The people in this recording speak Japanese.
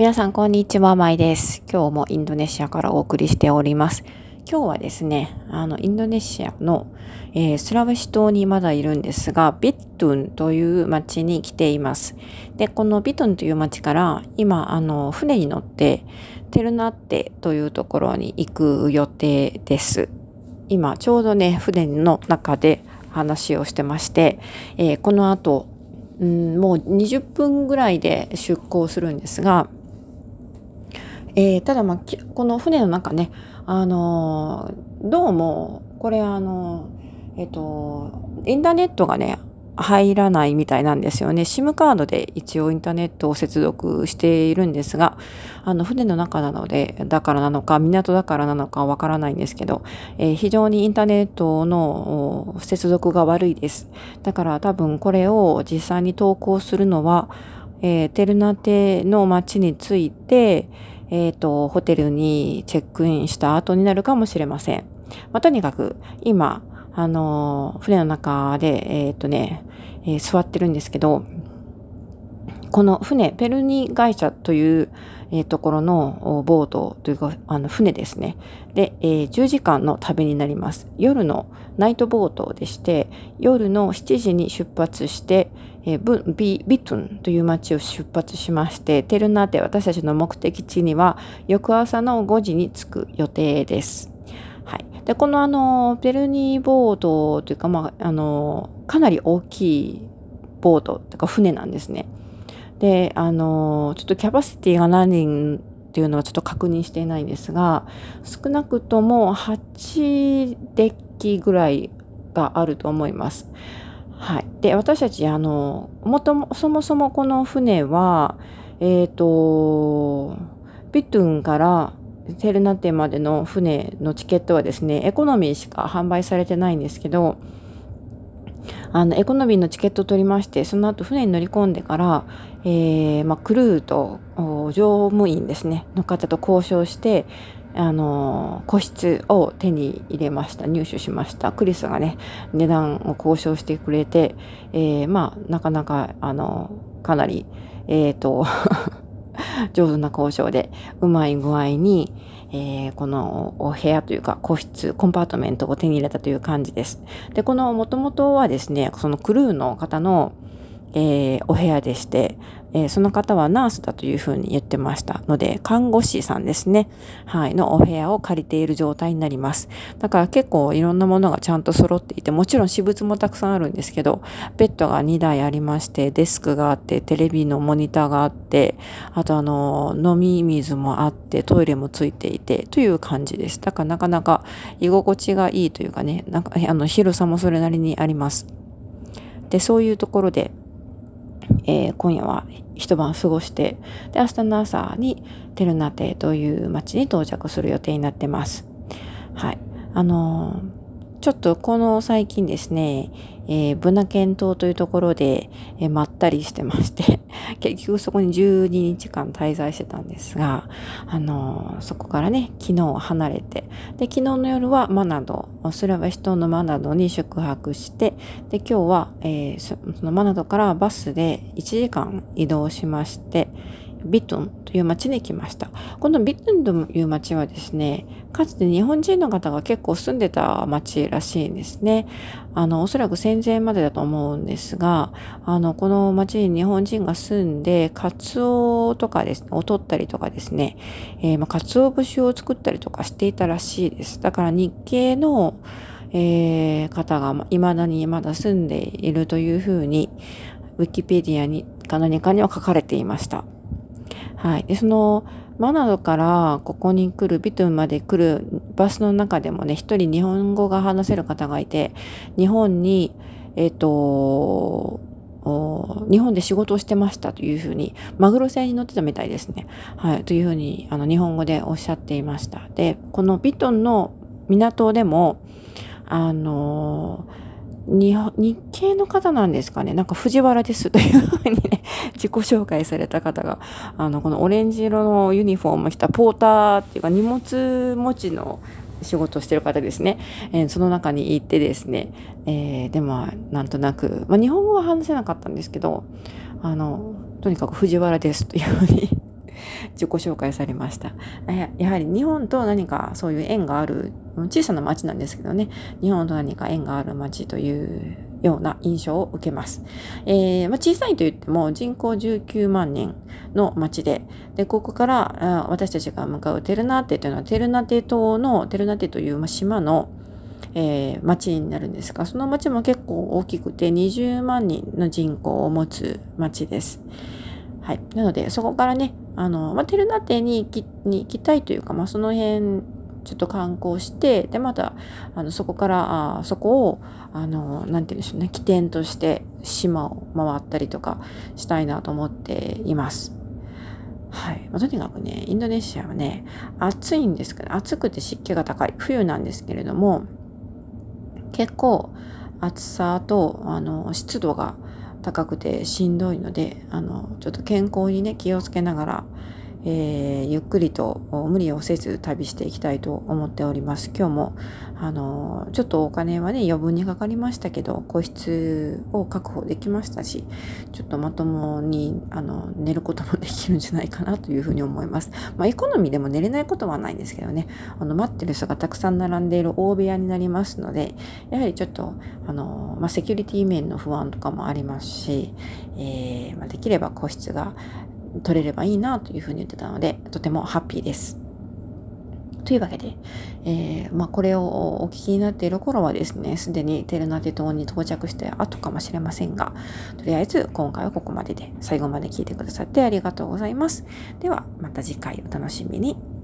皆さん、こんにちは。まいです。今日もインドネシアからお送りしております。今日はですね、あの、インドネシアの、えー、スラブシ島にまだいるんですが、ビットゥンという町に来ています。で、このビットゥンという町から、今、あの、船に乗って、テルナッテというところに行く予定です。今、ちょうどね、船の中で話をしてまして、えー、この後、うん、もう20分ぐらいで出港するんですが、えー、ただ、まあ、この船の中ね、あのー、どうも、これあのー、えっ、と、インターネットがね、入らないみたいなんですよね。SIM カードで一応インターネットを接続しているんですが、あの船の中なので、だからなのか、港だからなのかわからないんですけど、えー、非常にインターネットの接続が悪いです。だから多分これを実際に投稿するのは、えー、テルナテの街に着いて、え、ー、と、ホテルにチェックインした後になるかもしれません。まあ、とにかく、今、あの、船の中で、え、ー、とね、えー、座ってるんですけど、この船、ペルニ会社という、えー、ところのボートというか、あの船ですね。で、えー、10時間の旅になります。夜のナイトボートでして、夜の7時に出発して、えー、ビビトゥンという町を出発しまして、テルナーテ、私たちの目的地には翌朝の5時に着く予定です。はい。で、このあの、ペルニーボートというか、まあ、あの、かなり大きいボートというか船なんですね。で、あの、ちょっとキャパシティが何人っていうのはちょっと確認していないんですが、少なくとも8デッキぐらいがあると思います。はい。で、私たち、あの、もとも、そもそもこの船は、えっ、ー、と、ビットゥンからテルナテまでの船のチケットはですね、エコノミーしか販売されてないんですけど、あの、エコノミーのチケットを取りまして、その後船に乗り込んでから、えー、まあ、クルーと乗務員ですね、の方と交渉して、あの個室を手に入れました入手しましたクリスがね値段を交渉してくれて、えー、まあなかなかあのかなりえっ、ー、と 上手な交渉でうまい具合に、えー、このお部屋というか個室コンパートメントを手に入れたという感じです。でこのもともとはですねそのクルーの方のえー、お部屋でして、えー、その方はナースだというふうに言ってましたので、看護師さんですね。はい、のお部屋を借りている状態になります。だから結構いろんなものがちゃんと揃っていて、もちろん私物もたくさんあるんですけど、ベッドが2台ありまして、デスクがあって、テレビのモニターがあって、あとあの、飲み水もあって、トイレもついていて、という感じです。だからなかなか居心地がいいというかね、なんかあの広さもそれなりにあります。で、そういうところで、えー、今夜は一晩過ごして、で、明日の朝にテルナテという町に到着する予定になってます。はい。あのーちょっとこの最近ですね、えー、ブナケン島というところで、えー、まったりしてまして 結局そこに12日間滞在してたんですが、あのー、そこからね、昨日離れて、で、昨日の夜はマナド、スラバシ島のマナドに宿泊して、で、今日は、えー、そのマナドからバスで1時間移動しまして、ビトンという町に来ました。このビトンという町はですね、かつて日本人の方が結構住んでた町らしいんですね。あの、おそらく戦前までだと思うんですが、あの、この町に日本人が住んで、カツオとかですね、を取ったりとかですね、えー、まあ、カツオ節を作ったりとかしていたらしいです。だから日系の、えー、方が未だにまだ住んでいるというふうに、ウィキペディアにか何かには書かれていました。はい。で、その、マナドからここに来る、ビトゥンまで来るバスの中でもね、一人日本語が話せる方がいて、日本に、えっ、ー、と、日本で仕事をしてましたというふうに、マグロ船に乗ってたみたいですね。はい。というふうに、あの、日本語でおっしゃっていました。で、このビトンの港でも、あの日系の方なんですかね。なんか藤原ですというふうにね、自己紹介された方が、あの、このオレンジ色のユニフォームを着たポーターっていうか荷物持ちの仕事をしてる方ですね。えー、その中にいてですね、えー、でも、なんとなく、まあ、日本語は話せなかったんですけど、あの、とにかく藤原ですというふうに自己紹介されました。やはり日本と何かそういう縁がある、小さな町なんですけどね、日本と何か縁がある町というような印象を受けます。えー、まあ、小さいと言っても人口19万人の町で、で、ここから私たちが向かうテルナーテというのはテルナテ島の、テルナテという島のえー、町になるんですが、その町も結構大きくて20万人の人口を持つ町です。はい。なので、そこからね、あの、まあ、テルナテに行きに行きたいというか、まあ、その辺、ちょっと観光して、で、また、あの、そこから、あそこを、あの、なて言うんでしょうね、起点として島を回ったりとかしたいなと思っています。はい。まあ、とにかくね、インドネシアはね、暑いんですけど、暑くて湿気が高い。冬なんですけれども、結構暑さとあの湿度が高くてしんどいのであのちょっと健康にね気をつけながらえー、ゆっくりと無理をせず旅していきたいと思っております。今日も、あのちょっとお金はね、余分にかかりましたけど、個室を確保できましたし、ちょっとまともに、あの、寝ることもできるんじゃないかなというふうに思います。まあ、エコノミーでも寝れないことはないんですけどね、あの、待ってる人がたくさん並んでいる大部屋になりますので、やはりちょっと、あの、まあ、セキュリティ面の不安とかもありますし、えー、まあ、できれば個室が取れればいいなというふうに言ってたので、とてもハッピーです。というわけで、えー、まあ、これをお聞きになっている頃はですね、すでにテルナテ島に到着した後かもしれませんが、とりあえず今回はここまでで最後まで聞いてくださってありがとうございます。では、また次回お楽しみに。